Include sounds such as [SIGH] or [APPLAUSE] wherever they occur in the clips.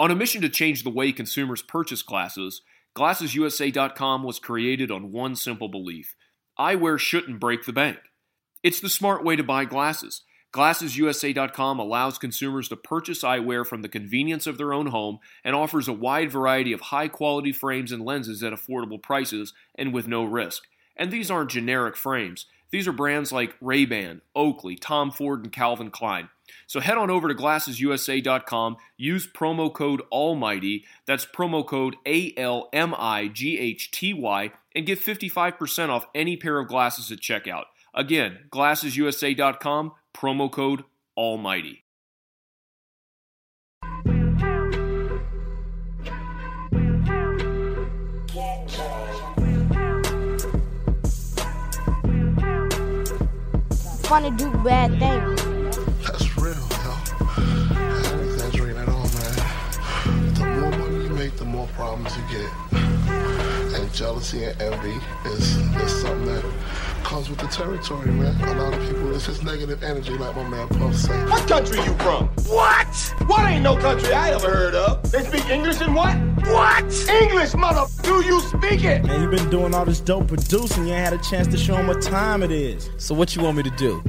On a mission to change the way consumers purchase glasses, GlassesUSA.com was created on one simple belief eyewear shouldn't break the bank. It's the smart way to buy glasses. GlassesUSA.com allows consumers to purchase eyewear from the convenience of their own home and offers a wide variety of high quality frames and lenses at affordable prices and with no risk. And these aren't generic frames. These are brands like Ray-Ban, Oakley, Tom Ford, and Calvin Klein. So head on over to glassesusa.com, use promo code ALMIGHTY, that's promo code A L M I G H T Y, and get 55% off any pair of glasses at checkout. Again, glassesusa.com, promo code ALMIGHTY. Fun to do bad things. That's real, yo. I don't at all, man. The more money you make, the more problems you get. And jealousy and envy is, is something that comes with the territory, man. A lot of people, it's just negative energy, like my man Puff said. What country you from? What? What ain't no country I ever heard of? They speak English and what? What? English, mother. Do you speak it? Man, you've been doing all this dope producing. You ain't had a chance to show them what time it is. So what you want me to do?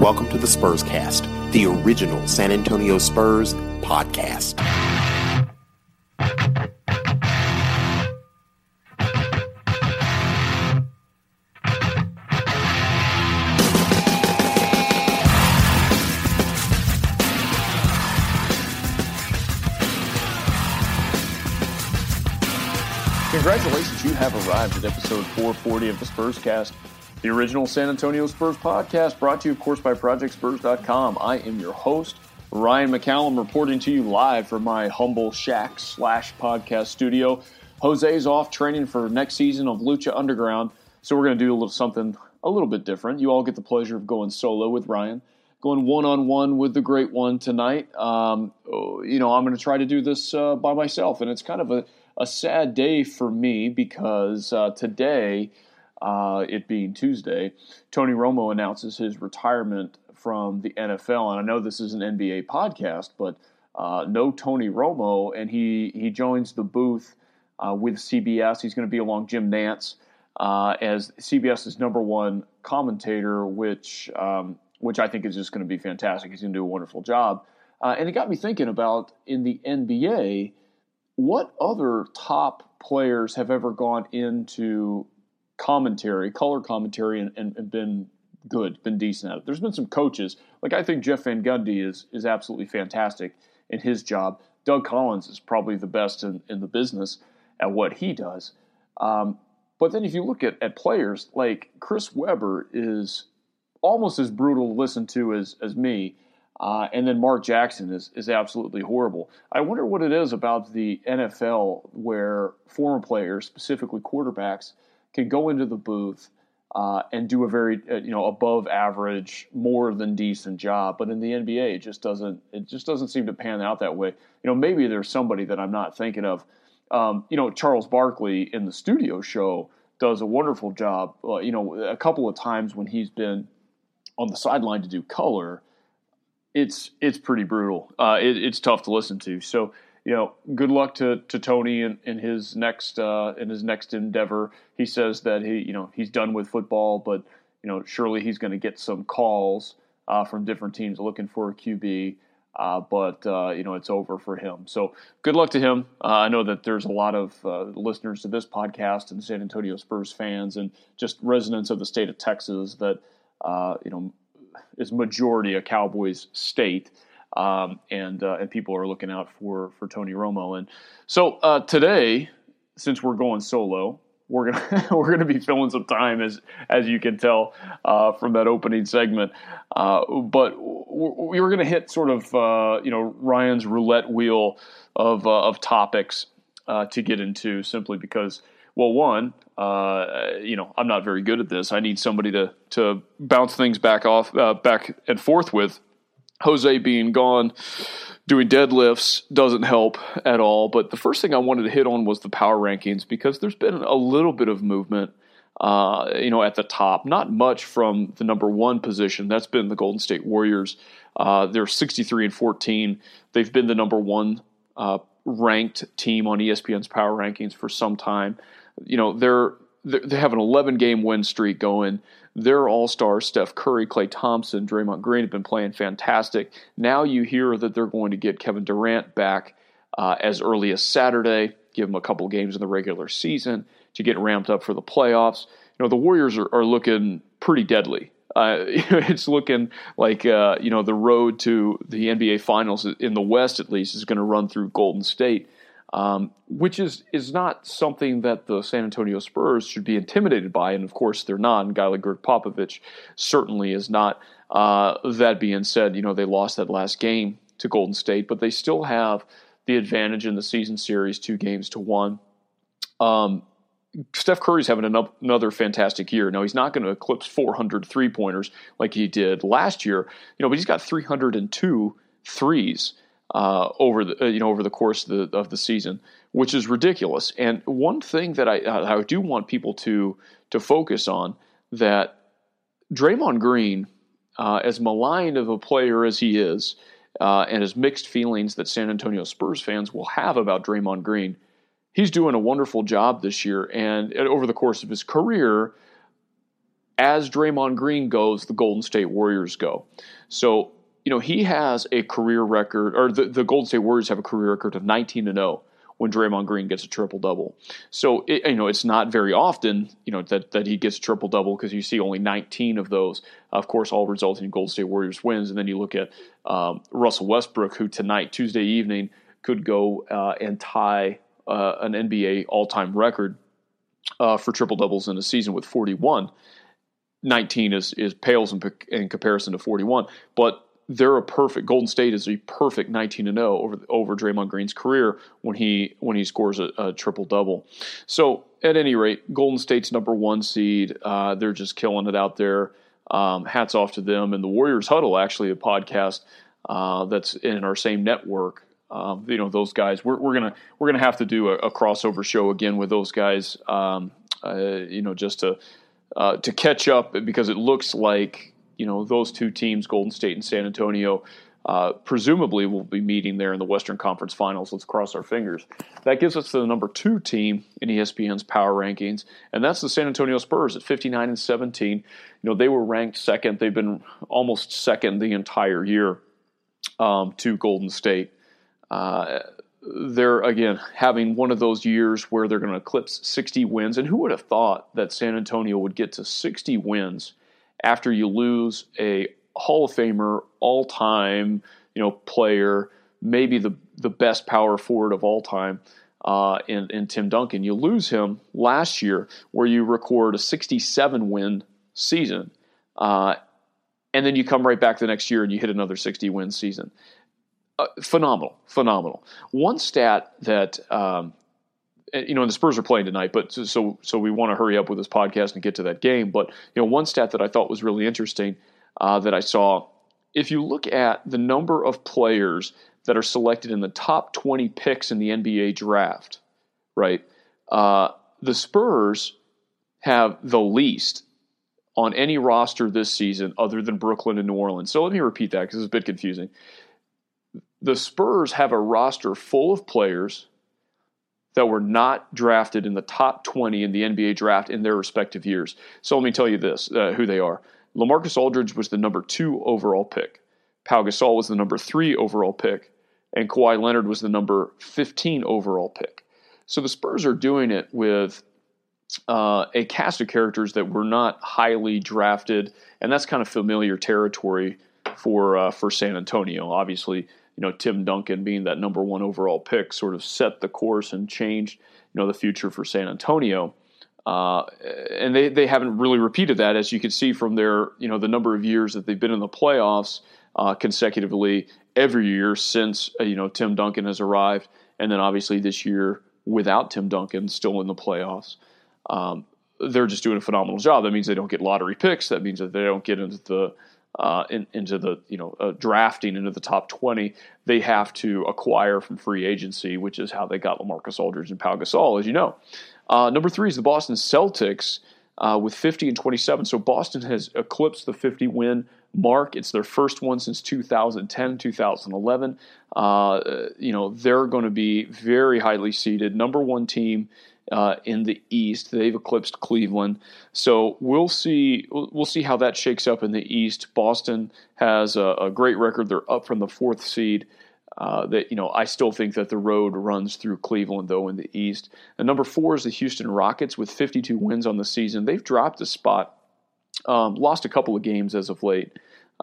Welcome to the Spurscast, the original San Antonio Spurs podcast. Congratulations, you have arrived at episode 440 of the Spurscast, the original San Antonio Spurs podcast, brought to you, of course, by ProjectSpurs.com. I am your host, Ryan McCallum, reporting to you live from my humble shack slash podcast studio. Jose's off training for next season of Lucha Underground, so we're going to do a little something a little bit different. You all get the pleasure of going solo with Ryan, going one on one with the great one tonight. Um, you know, I'm going to try to do this uh, by myself, and it's kind of a a sad day for me because uh, today, uh, it being Tuesday, Tony Romo announces his retirement from the NFL. And I know this is an NBA podcast, but uh, no Tony Romo, and he he joins the booth uh, with CBS. He's going to be along Jim Nantz uh, as CBS's number one commentator, which um, which I think is just going to be fantastic. He's going to do a wonderful job. Uh, and it got me thinking about in the NBA what other top players have ever gone into commentary, color commentary, and, and, and, been good, been decent at it? There's been some coaches, like I think Jeff Van Gundy is is absolutely fantastic in his job. Doug Collins is probably the best in, in the business at what he does. Um, but then if you look at, at players, like Chris Webber is almost as brutal to listen to as, as me. Uh, and then Mark Jackson is, is absolutely horrible. I wonder what it is about the NFL where former players, specifically quarterbacks, can go into the booth uh, and do a very uh, you know above average, more than decent job. But in the NBA, it just doesn't it just doesn't seem to pan out that way. You know, maybe there's somebody that I'm not thinking of. Um, you know, Charles Barkley in the studio show does a wonderful job. Uh, you know, a couple of times when he's been on the sideline to do color it's it's pretty brutal. Uh, it, it's tough to listen to. So you know, good luck to, to Tony in, in his next uh, in his next endeavor. He says that he you know he's done with football, but you know surely he's going to get some calls uh, from different teams looking for a QB. Uh, but uh, you know it's over for him. So good luck to him. Uh, I know that there's a lot of uh, listeners to this podcast and San Antonio Spurs fans and just residents of the state of Texas that you know is majority a Cowboys state, um, and uh, and people are looking out for for Tony Romo. And so uh, today, since we're going solo, we're gonna [LAUGHS] we're gonna be filling some time as as you can tell uh, from that opening segment. Uh, but we were gonna hit sort of uh, you know Ryan's roulette wheel of uh, of topics uh, to get into simply because well one uh, you know I'm not very good at this. I need somebody to to bounce things back off back and forth with. Jose being gone doing deadlifts doesn't help at all. But the first thing I wanted to hit on was the power rankings because there's been a little bit of movement, uh, you know, at the top. Not much from the number one position. That's been the Golden State Warriors. Uh, they're 63 and 14. They've been the number one uh, ranked team on ESPN's power rankings for some time. You know, they're they have an 11 game win streak going their all stars, Steph Curry, Klay Thompson, Draymond Green, have been playing fantastic. Now you hear that they're going to get Kevin Durant back uh, as early as Saturday, give him a couple games in the regular season to get ramped up for the playoffs. You know, the Warriors are, are looking pretty deadly. Uh, [LAUGHS] it's looking like uh, you know the road to the NBA Finals in the West, at least, is going to run through Golden State um, which is is not something that the San Antonio Spurs should be intimidated by, and of course they're not. And guy Popovich certainly is not. Uh, that being said, you know they lost that last game to Golden State, but they still have the advantage in the season series, two games to one. Um, Steph Curry's having another fantastic year. Now he's not going to eclipse 400 three pointers like he did last year, you know, but he's got 302 threes uh, over the uh, you know over the course of the, of the season, which is ridiculous. And one thing that I I do want people to to focus on that Draymond Green, uh, as maligned of a player as he is, uh, and as mixed feelings that San Antonio Spurs fans will have about Draymond Green, he's doing a wonderful job this year. And over the course of his career, as Draymond Green goes, the Golden State Warriors go. So you know, he has a career record, or the, the Golden State Warriors have a career record of 19 to 0 when Draymond Green gets a triple double. So it, you know it's not very often you know that that he gets a triple double because you see only 19 of those. Of course, all resulting in Golden State Warriors wins. And then you look at um, Russell Westbrook, who tonight Tuesday evening could go uh, and tie uh, an NBA all time record uh, for triple doubles in a season with 41. 19 is is pales in, in comparison to 41, but they're a perfect Golden State is a perfect 19 to 0 over over Draymond Green's career when he when he scores a, a triple double. So at any rate, Golden State's number one seed. Uh, they're just killing it out there. Um, hats off to them. And the Warriors Huddle, actually, a podcast uh, that's in our same network. Um, you know those guys. We're, we're gonna we're gonna have to do a, a crossover show again with those guys. Um, uh, you know just to uh, to catch up because it looks like you know those two teams, Golden State and San Antonio, uh, presumably will be meeting there in the Western Conference Finals. Let's cross our fingers. That gives us the number two team in ESPN's power rankings, and that's the San Antonio Spurs at 59 and 17. You know they were ranked second. They've been almost second the entire year um, to Golden State. Uh, they're again having one of those years where they're going to eclipse 60 wins. And who would have thought that San Antonio would get to 60 wins after you lose a Hall of Famer, all time, you know, player, maybe the the best power forward of all time, uh, in, in Tim Duncan. You lose him last year, where you record a 67 win season, uh, and then you come right back the next year and you hit another 60 win season. Uh, phenomenal, phenomenal. One stat that um, you know, and the Spurs are playing tonight, but so so we want to hurry up with this podcast and get to that game. But you know, one stat that I thought was really interesting uh, that I saw, if you look at the number of players that are selected in the top 20 picks in the NBA draft, right? Uh, the Spurs have the least on any roster this season other than Brooklyn and New Orleans. So let me repeat that because it's a bit confusing. The Spurs have a roster full of players that were not drafted in the top 20 in the NBA draft in their respective years. So let me tell you this uh, who they are. LaMarcus Aldridge was the number two overall pick. Pau Gasol was the number three overall pick. And Kawhi Leonard was the number 15 overall pick. So the Spurs are doing it with uh, a cast of characters that were not highly drafted, and that's kind of familiar territory for uh, for San Antonio. Obviously, you know, Tim Duncan being that number one overall pick sort of set the course and changed, you know, the future for San Antonio. Uh, and they, they haven't really repeated that, as you can see from their you know the number of years that they've been in the playoffs uh, consecutively every year since uh, you know Tim Duncan has arrived, and then obviously this year without Tim Duncan still in the playoffs. Um, they're just doing a phenomenal job. That means they don't get lottery picks. That means that they don't get into the uh, in, into the you know uh, drafting into the top twenty. They have to acquire from free agency, which is how they got LaMarcus Aldridge and Pau Gasol, as you know. Uh, number three is the Boston Celtics uh, with 50 and 27. So Boston has eclipsed the 50 win mark. It's their first one since 2010, 2011. Uh, you know, they're going to be very highly seeded, number one team uh, in the East. They've eclipsed Cleveland, so we'll see. We'll see how that shakes up in the East. Boston has a, a great record. They're up from the fourth seed. Uh, that you know, I still think that the road runs through Cleveland though in the East. And number four is the Houston Rockets with 52 wins on the season. They've dropped a spot, um, lost a couple of games as of late,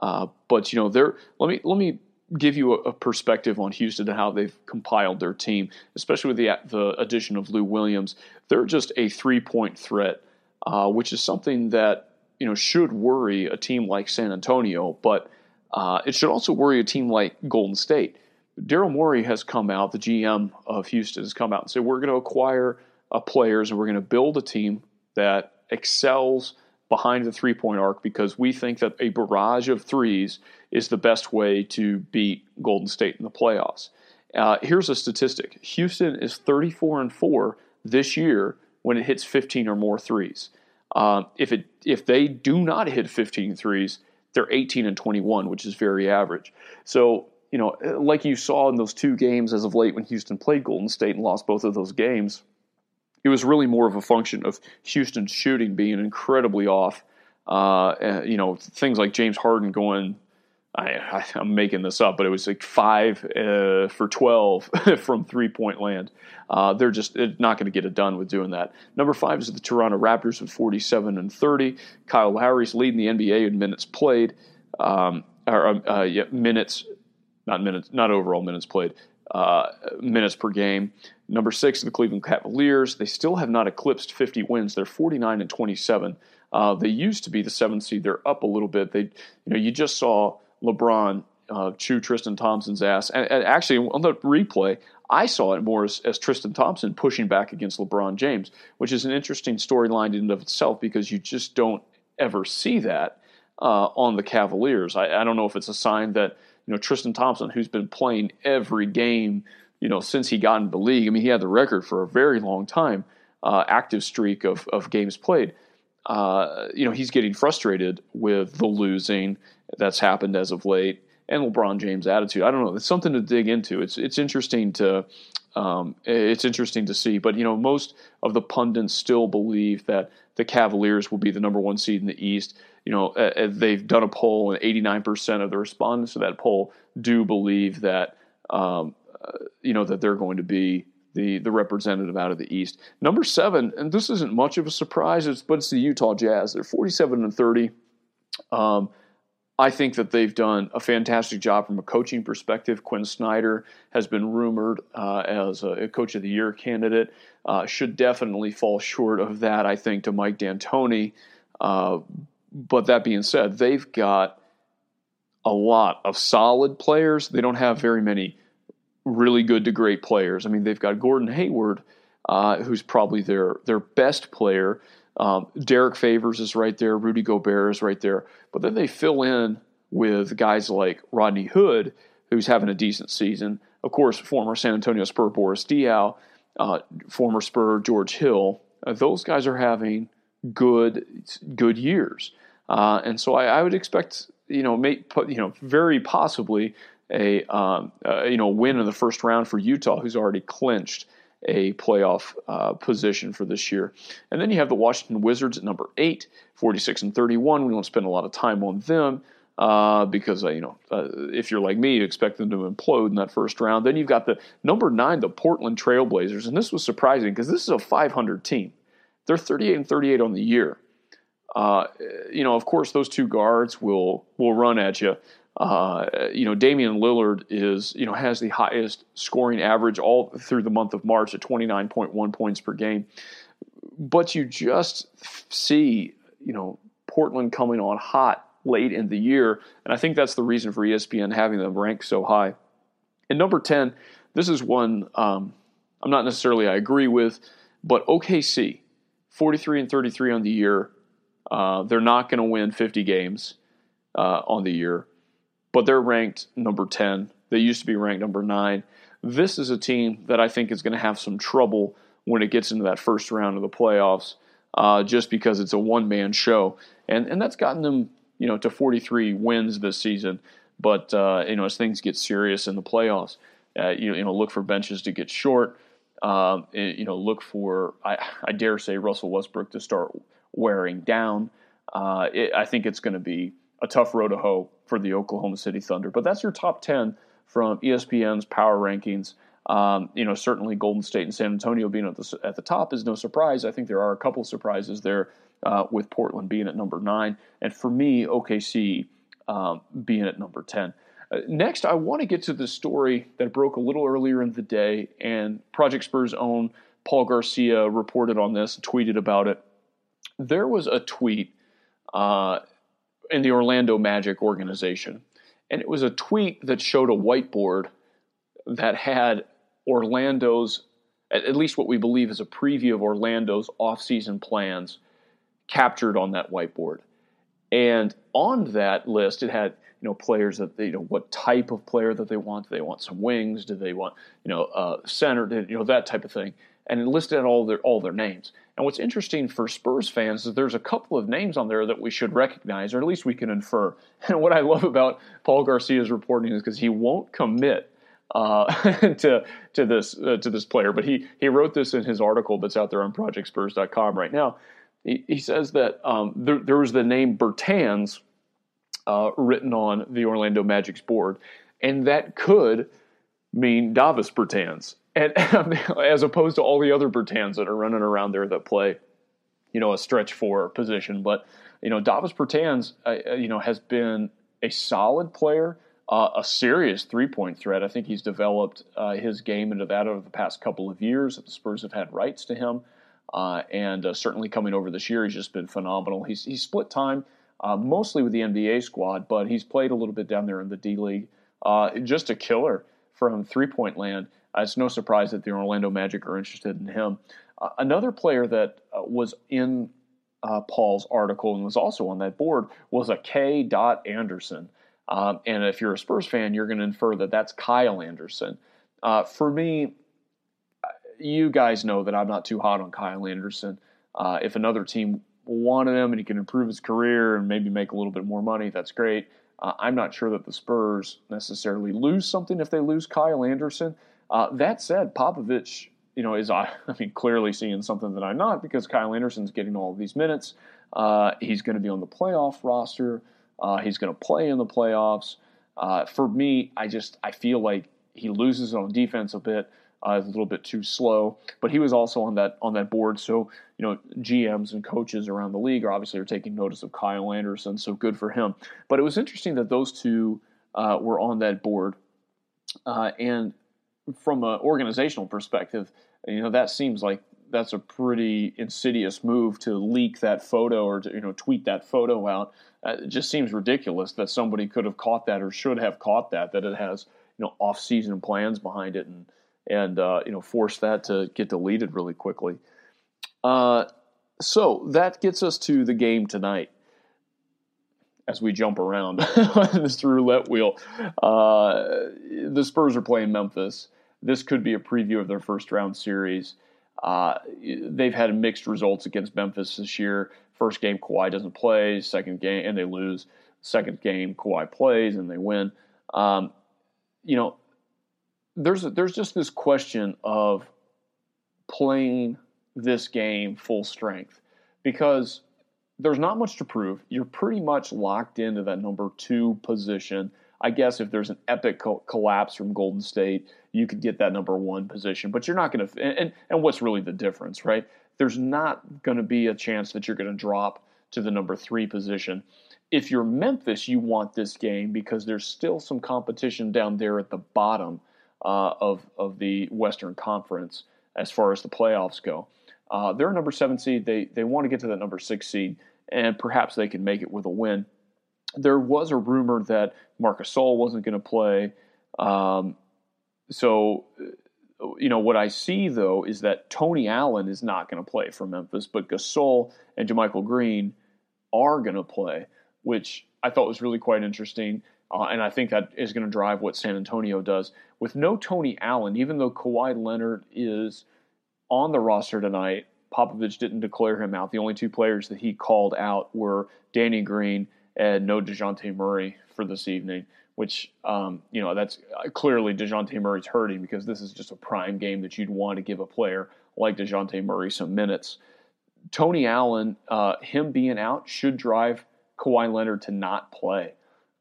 uh, but you know, they're let me let me give you a, a, perspective on Houston and how they've compiled their team, especially with the the addition of Lou Williams. They're just a three point threat, uh, which is something that you know should worry a team like San Antonio, but uh, it should also worry a team like Golden State Daryl Morey has come out, the GM of Houston has come out and said, we're going to acquire uh, players and we're going to build a team that excels behind the three point arc because we think that a barrage of threes is the best way to beat Golden State in the playoffs. Uh, here's a statistic Houston is 34 and 4 this year when it hits 15 or more threes. Uh, if, it, if they do not hit 15 threes, they're 18 and 21, which is very average. So you know, like you saw in those two games as of late when Houston played Golden State and lost both of those games, it was really more of a function of Houston's shooting being incredibly off. Uh, you know, things like James Harden going, I, am making this up, but it was like five uh, for 12 [LAUGHS] from three point land. Uh, they're just not going to get it done with doing that. Number five is the Toronto Raptors with 47 and 30. Kyle Lowry's leading the NBA in minutes played, um, or uh, yeah, minutes not minutes, not overall minutes played, uh, minutes per game. Number six, the Cleveland Cavaliers. They still have not eclipsed 50 wins. They're 49 and 27. Uh, they used to be the seventh seed. They're up a little bit. They, you know, you just saw LeBron uh, chew Tristan Thompson's ass, and, and, actually on the replay, I saw it more as, as, Tristan Thompson pushing back against LeBron James, which is an interesting storyline in and of itself because you just don't ever see that uh, on the Cavaliers. I, I don't know if it's a sign that you know Tristan Thompson, who's been playing every game, you know, since he got into the league. I mean, he had the record for a very long time, uh, active streak of of games played. Uh, you know, he's getting frustrated with the losing that's happened as of late and LeBron James' attitude. I don't know. It's something to dig into. It's it's interesting to um, it's interesting to see. But you know, most of the pundits still believe that the Cavaliers will be the number one seed in the East you know, uh, they've done a poll, and 89% of the respondents to that poll do believe that, um, you know, that they're going to be the the representative out of the East. Number seven, and this isn't much of a surprise, it's, but it's the Utah Jazz. They're 47 and 30. Um, I think that they've done a fantastic job from a coaching perspective. Quin Snyder has been rumored uh, as a, Coach of the Year candidate. Uh, should definitely fall short of that, I think, to Mike D'Antoni. Uh, but that being said, they've got a lot of solid players. They don't have very many really good to great players. I mean, they've got Gordon Hayward, uh, who's probably their their best player. Um, Derrick Favors is right there. Rudy Gobert is right there. But then they fill in with guys like Rodney Hood, who's having a decent season. Of course, former San Antonio Spur Boris Diaw, uh, former Spur George Hill. Uh, those guys are having good good years. Uh, and so I, I, would expect, you know, may, you know, very possibly a um, uh, you know win in the first round for Utah, who's already clinched a playoff uh, position for this year. And then you have the Washington Wizards at number eight, 46 and 31. We won't spend a lot of time on them. Uh, because uh, you know, uh, if you're like me, you expect them to implode in that first round. Then you've got the number nine, the Portland Trailblazers, and this was surprising because this is a 500 team. They're 38 and 38 on the year. Uh, you know, of course, those two guards will will run at you. Uh, you know, Damian Lillard is you know has the highest scoring average all through the month of March at 29.1 points per game. but you just see, you know, Portland coming on hot late in the year, and I think that's the reason for ESPN having them ranked so high. And number ten, this is one um, I'm not necessarily I agree with, but OKC, 43 and 33 on the year. Uh, they're not going to win 50 games uh, on the year, but they're ranked number 10. They used to be ranked number nine. This is a team that I think is going to have some trouble when it gets into that first round of the playoffs, uh, just because it's a one man show, and and that's gotten them you know to 43 wins this season. But uh, you know as things get serious in the playoffs, uh, you, you know look for benches to get short. Um, you know look for I, I dare say Russell Westbrook to start wearing down. Uh, it, I think it's going to be a tough road to hoe for the Oklahoma City Thunder. But that's your top 10 from ESPN's power rankings. Um, you know, certainly Golden State and San Antonio being at the, at the top is no surprise. I think there are a couple surprises there uh, with Portland being at number nine. And for me, OKC um, being at number 10. Uh, next, I want to get to the story that broke a little earlier in the day, and Project Spurs' own Paul Garcia reported on this, tweeted about it. There was a tweet uh, in the Orlando Magic organization, and it was a tweet that showed a whiteboard that had Orlando's, at least what we believe is a preview of Orlando's offseason plans captured on that whiteboard. And on that list, it had you know players that they, you know what type of player that they want. Do they want some wings? Do they want you know uh, center? You know that type of thing. And it listed all their all their names. And what's interesting for Spurs fans is there's a couple of names on there that we should recognize, or at least we can infer. [LAUGHS] And what I love about Paul Garcia's reporting is because he won't commit uh, [LAUGHS] to to this uh, to this player, but he he wrote this in his article that's out there on ProjectSpurs.com right now. He, he says that um, there, there, was the name Bertans uh, written on the Orlando Magic's board, and that could mean Davis Bertans, and [LAUGHS] as opposed to all the other Bertans that are running around there that play, you know, a stretch four position. But you know, Davis Bertans, uh, uh you know, has been a solid player uh, a serious three point threat. I think he's developed uh, his game into that over the past couple of years. The Spurs have had rights to him. Uh, and uh, certainly coming over this year, he's just been phenomenal. He's, he's split time mostly with the NBA squad, but he's played a little bit down there in the D League. Just a killer from three point land. It's no surprise that the Orlando Magic are interested in him. another player that was in Paul's article and was also on that board was a K. Dot Anderson. Um, and if you're a Spurs fan, you're going to infer that that's Kyle Anderson. Uh, for me, you guys know that I'm not too hot on Kyle Anderson. Uh, if another team wanted him and he can improve his career and maybe make a little bit more money, that's great. Uh, I'm not sure that the Spurs necessarily lose something if they lose Kyle Anderson. Uh, that said, Popovich, you know, is [LAUGHS] I mean clearly seeing something that I'm not because Kyle Anderson's getting all of these minutes. Uh, he's going to be on the playoff roster. Uh, he's going to play in the playoffs. Uh, for me, I just I feel like he loses on defense a bit. Uh, a little bit too slow, but he was also on that on that board. So you know, GMs and coaches around the league are obviously are taking notice of Kyle Anderson. So good for him. But it was interesting that those two uh, were on that board, uh, and from an organizational perspective, you know that seems like that's a pretty insidious move to leak that photo or to you know tweet that photo out. Uh, it just seems ridiculous that somebody could have caught that or should have caught that. That it has you know off-season plans behind it and and uh, you know force that to get deleted really quickly. Uh, so that gets us to the game tonight. As we jump around [LAUGHS] on this roulette wheel, uh, the Spurs are playing Memphis. This could be a preview of their first round series. Uh, they've had mixed results against Memphis this year. First game, Kawhi doesn't play. Second game, and they lose. Second game, Kawhi plays and they win. Um, you know, there's there's just this question of playing this game full strength because there's not much to prove. You're pretty much locked into that number two position. I guess if there's an epic co- collapse from Golden State, you could get that number one position, but you're not going to. And, and what's really the difference, right? There's not going to be a chance that you're going to drop to the number three position. If you're Memphis, you want this game because there's still some competition down there at the bottom uh, of of the Western Conference as far as the playoffs go. Uh, they're a number seven seed. They they want to get to that number six seed, and perhaps they can make it with a win. There was a rumor that Marcus Gasol wasn't going to play. Um, so, uh, you know, what I see though is that Tony Allen is not going to play for Memphis, but Gasol and JaMychal Green are going to play, which I thought was really quite interesting. Uh, and I think that is going to drive what San Antonio does. With no Tony Allen, even though Kawhi Leonard is on the roster tonight, Popovich didn't declare him out. The only two players that he called out were Danny Green and no Dejounte Murray for this evening, which, um, you know, that's uh, clearly Dejounte Murray's hurting because this is just a prime game that you'd want to give a player like Dejounte Murray some minutes. Tony Allen, uh, him being out should drive Kawhi Leonard to not play.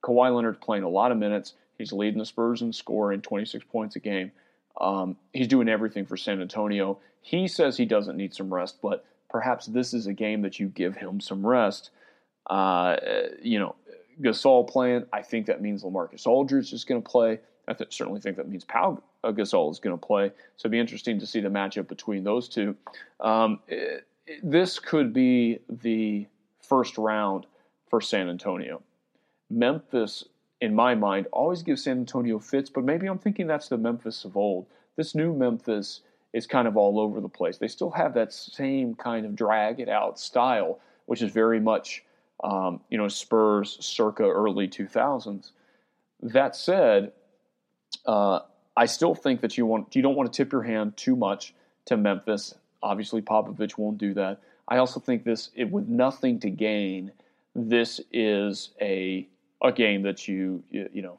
Kawhi Leonard's playing a lot of minutes. He's leading the Spurs in scoring, 26 points a game. Um, he's doing everything for San Antonio. He says he doesn't need some rest, but perhaps this is a game that you give him some rest. Uh, you know, Gasol playing, I think that means LaMarcus Aldridge is going to play. I th- certainly think that means Pau Gasol is going to play. So it'd be interesting to see the matchup between those two. Um, it, it, this could be the first round for San Antonio. Memphis, in my mind, always gives San Antonio fits, but maybe I'm thinking that's the Memphis of old. This new Memphis is kind of all over the place. They still have that same kind of drag it out style, which is very much, um, you know, Spurs circa early 2000s. That said, uh, I still think that you want you don't want to tip your hand too much to Memphis. Obviously, Popovich won't do that. I also think this, it, with nothing to gain, this is a a game that you, you, you know,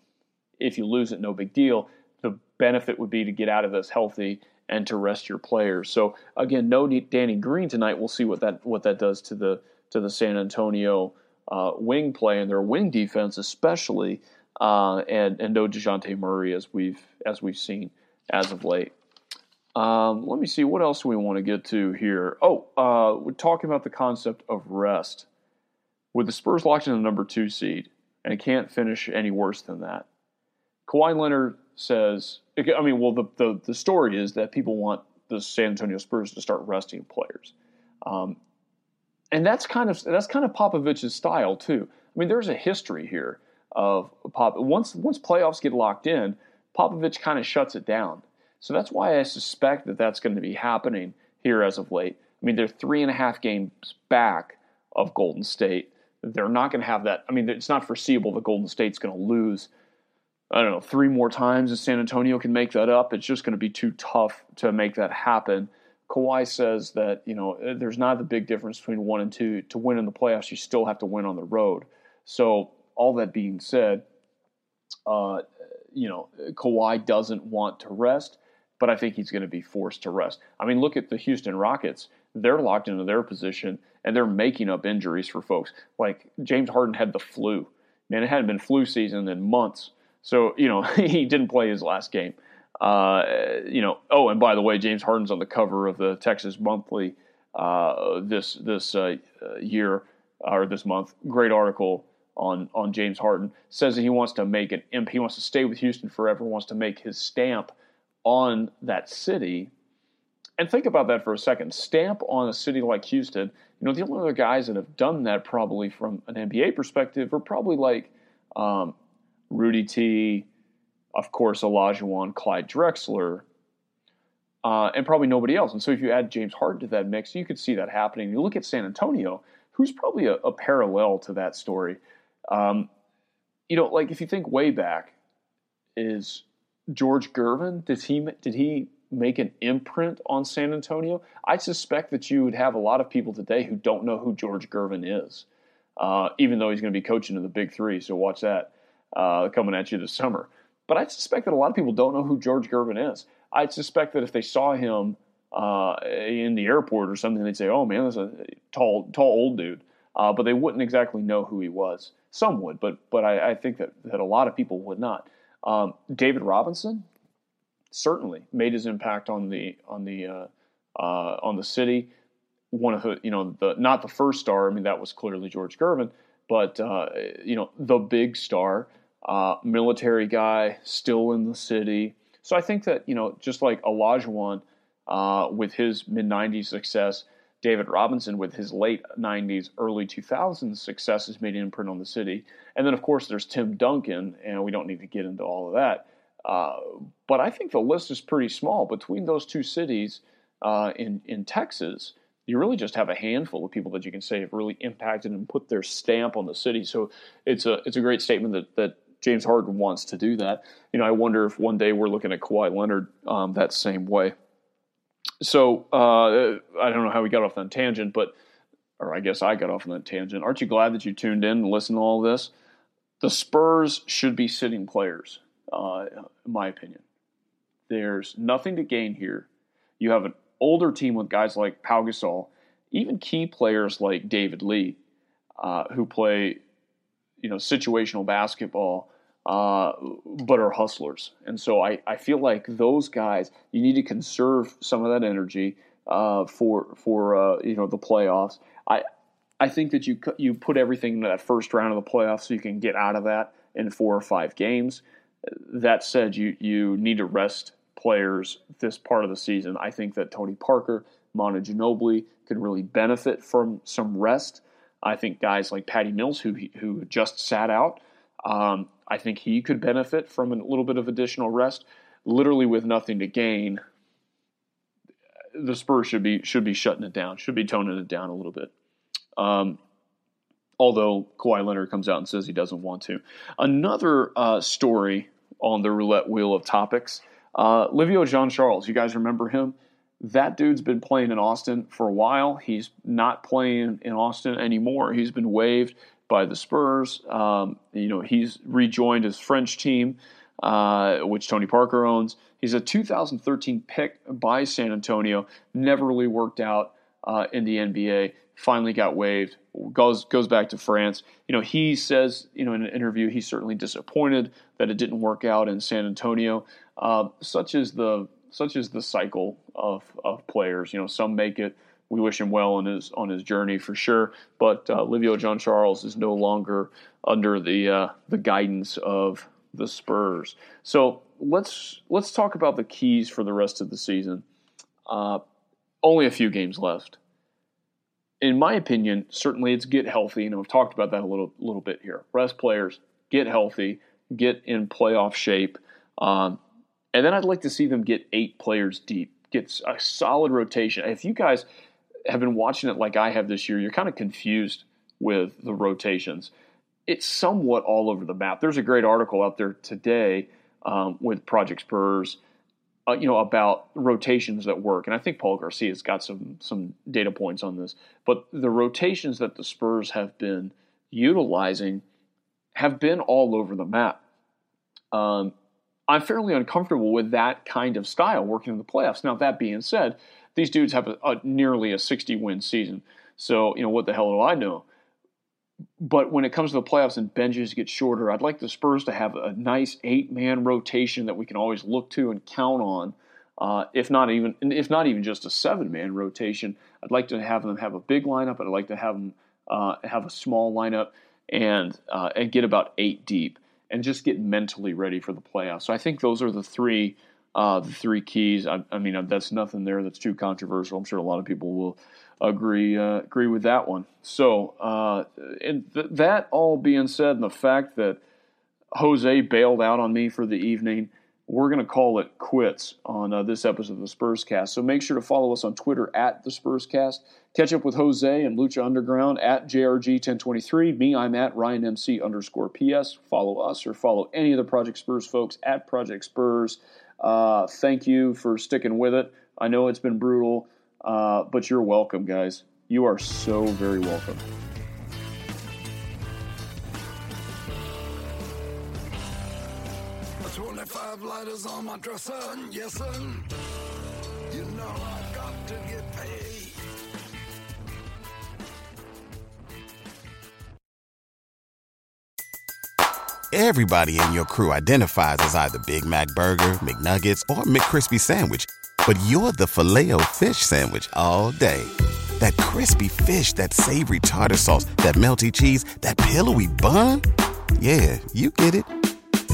if you lose it, no big deal. The benefit would be to get out of this healthy and to rest your players. So again, no Danny Green tonight. We'll see what that what that does to the to the San Antonio uh, wing play and their wing defense, especially, uh, and and no Dejounte Murray as we've as we've seen as of late. Um, let me see what else we want to get to here. Oh, uh, we're talking about the concept of rest. With the Spurs locked in the number two seed, and it can't finish any worse than that. Kawhi Leonard says, I mean, well, the, the, the story is that people want the San Antonio Spurs to start resting players. Um, and that's kind of that's kind of Popovich's style too. I mean, there's a history here of Pop. Once once playoffs get locked in, Popovich kind of shuts it down. So that's why I suspect that that's going to be happening here as of late. I mean, they're three and a half games back of Golden State. They're not going to have that. I mean, it's not foreseeable that Golden State's going to lose. I don't know three more times, and San Antonio can make that up. It's just going to be too tough to make that happen. Kawhi says that you know there's not a big difference between one and two. To win in the playoffs, you still have to win on the road. So all that being said, uh, you know Kawhi doesn't want to rest, but I think he's going to be forced to rest. I mean, look at the Houston Rockets they're locked into their position and they're making up injuries for folks. Like James Harden had the flu. Man, it hadn't been flu season in months. So, you know, [LAUGHS] he didn't play his last game. Uh, you know, oh, and by the way, James Harden's on the cover of the Texas Monthly uh, this this uh, year or this month. Great article on on James Harden says that he wants to make an imp. He wants to stay with Houston forever. Wants to make his stamp on that city and think about that for a second. Stamp on a city like Houston. You know, the only other guys that have done that, probably from an NBA perspective, are probably like um, Rudy T, of course, Olajuwon, Clyde Drexler, uh, and probably nobody else. And so, if you add James Harden to that mix, you could see that happening. You look at San Antonio, who's probably a, a parallel to that story. Um, you know, like if you think way back, is George Gervin? Did he did he make an imprint on San Antonio, I suspect that you would have a lot of people today who don't know who George Gervin is, uh, even though he's going to be coaching in the Big Three. So watch that uh, coming at you this summer. But I suspect that a lot of people don't know who George Gervin is. I suspect that if they saw him uh, in the airport or something, they'd say, "Oh man, that's a tall, tall old dude," uh, but they wouldn't exactly know who he was. Some would, but but I, I think that that a lot of people would not. Um, David Robinson, certainly made his impact on the on the uh, uh, on the city. One of the you know the not the first star. I mean that was clearly George Gervin, but uh, you know the big star, uh, military guy, still in the city. So I think that you know just like Olajuwon, uh, with his mid 90s success. David Robinson with his late 90s, early 2000s success has made an imprint on the city. And then, of course, there's Tim Duncan, and we don't need to get into all of that. Uh, but I think the list is pretty small. Between those two cities uh, in, in Texas, you really just have a handful of people that you can say have really impacted and put their stamp on the city. So it's a it's a great statement that that James Harden wants to do that. You know, I wonder if one day we're looking at Kawhi Leonard um, that same way. So uh, I don't know how we got off on tangent, but or I guess I got off on that tangent. Aren't you glad that you tuned in and listened to all this? The Spurs should be sitting players, uh, in my opinion. There's nothing to gain here. You have an older team with guys like Pau Gasol, even key players like David Lee, uh, who play, you know, situational basketball uh, but are hustlers. And so I, I feel like those guys, you need to conserve some of that energy uh, for for uh, you know the playoffs. I I think that you you put everything into that first round of the playoffs so you can get out of that in four or five games. That said, you you need to rest players this part of the season. I think that Tony Parker, Manu Ginobili could really benefit from some rest. I think guys like Patty Mills, who who just sat out, um, I think he could benefit from a little bit of additional rest. Literally with nothing to gain, the Spurs should be should be shutting it down, should be toning it down a little bit. Um, although Kawhi Leonard comes out and says he doesn't want to. Another uh, story on the roulette wheel of topics: uh, Livio Jean Charles. You guys remember him? That dude's been playing in Austin for a while. He's not playing in Austin anymore. He's been waived by the Spurs. Um, you know, he's rejoined his French team, uh, which Tony Parker owns. He's a 2013 pick by San Antonio. Never really worked out uh, in the NBA. Finally got waived. Goes goes back to France. You know, he says, you know, in an interview, he's certainly disappointed that it didn't work out in San Antonio. Uh, such is the such is the cycle of of players. You know, some make it we wish him well on his on his journey for sure. But uh, Livio John Charles is no longer under the uh, the guidance of the Spurs. So let's let's talk about the keys for the rest of the season. Uh, only a few games left. In my opinion, certainly it's get healthy, and we've talked about that a little little bit here. Rest players, get healthy, get in playoff shape, um, and then I'd like to see them get eight players deep, get a solid rotation. If you guys have been watching it like I have this year, you're kind of confused with the rotations. It's somewhat all over the map. There's a great article out there today um, with Project Spurs, uh, you know, about rotations that work, and I think Paul Garcia's got some some data points on this. But the rotations that the Spurs have been utilizing have been all over the map. Um, I'm fairly uncomfortable with that kind of style working in the playoffs. Now, that being said, these dudes have a, a nearly a 60 win season. So, you know, what the hell do I know? But when it comes to the playoffs and benches get shorter, I'd like the Spurs to have a nice eight man rotation that we can always look to and count on. Uh, if not even if not even just a seven man rotation, I'd like to have them have a big lineup. I'd like to have them uh, have a small lineup and uh, and get about eight deep and just get mentally ready for the playoffs. So I think those are the three uh, the three keys. I, I, mean, that's nothing there that's too controversial. I'm sure a lot of people will agree uh, agree with that one. So, uh, and th- that all being said, and the fact that Jose bailed out on me for the evening, we're going to call it quits on uh, this episode of the Spurscast. So make sure to follow us on Twitter at the Spurscast. Catch up with Jose and Lucha Underground at JRG1023. Me, I'm at RyanMC underscore PS. Follow us or follow any of the Project Spurs folks at Project Spurs. Uh, thank you for sticking with it. I know it's been brutal, uh, but you're welcome, guys. You are so very welcome. Twenty-five lighters on my dresser, yes sir. You know I got to get paid. Everybody in your crew identifies as either Big Mac Burger, McNuggets, or McCrispy Sandwich. But you're the filet fish Sandwich all day. That crispy fish, that savory tartar sauce, that melty cheese, that pillowy bun. Yeah, you get it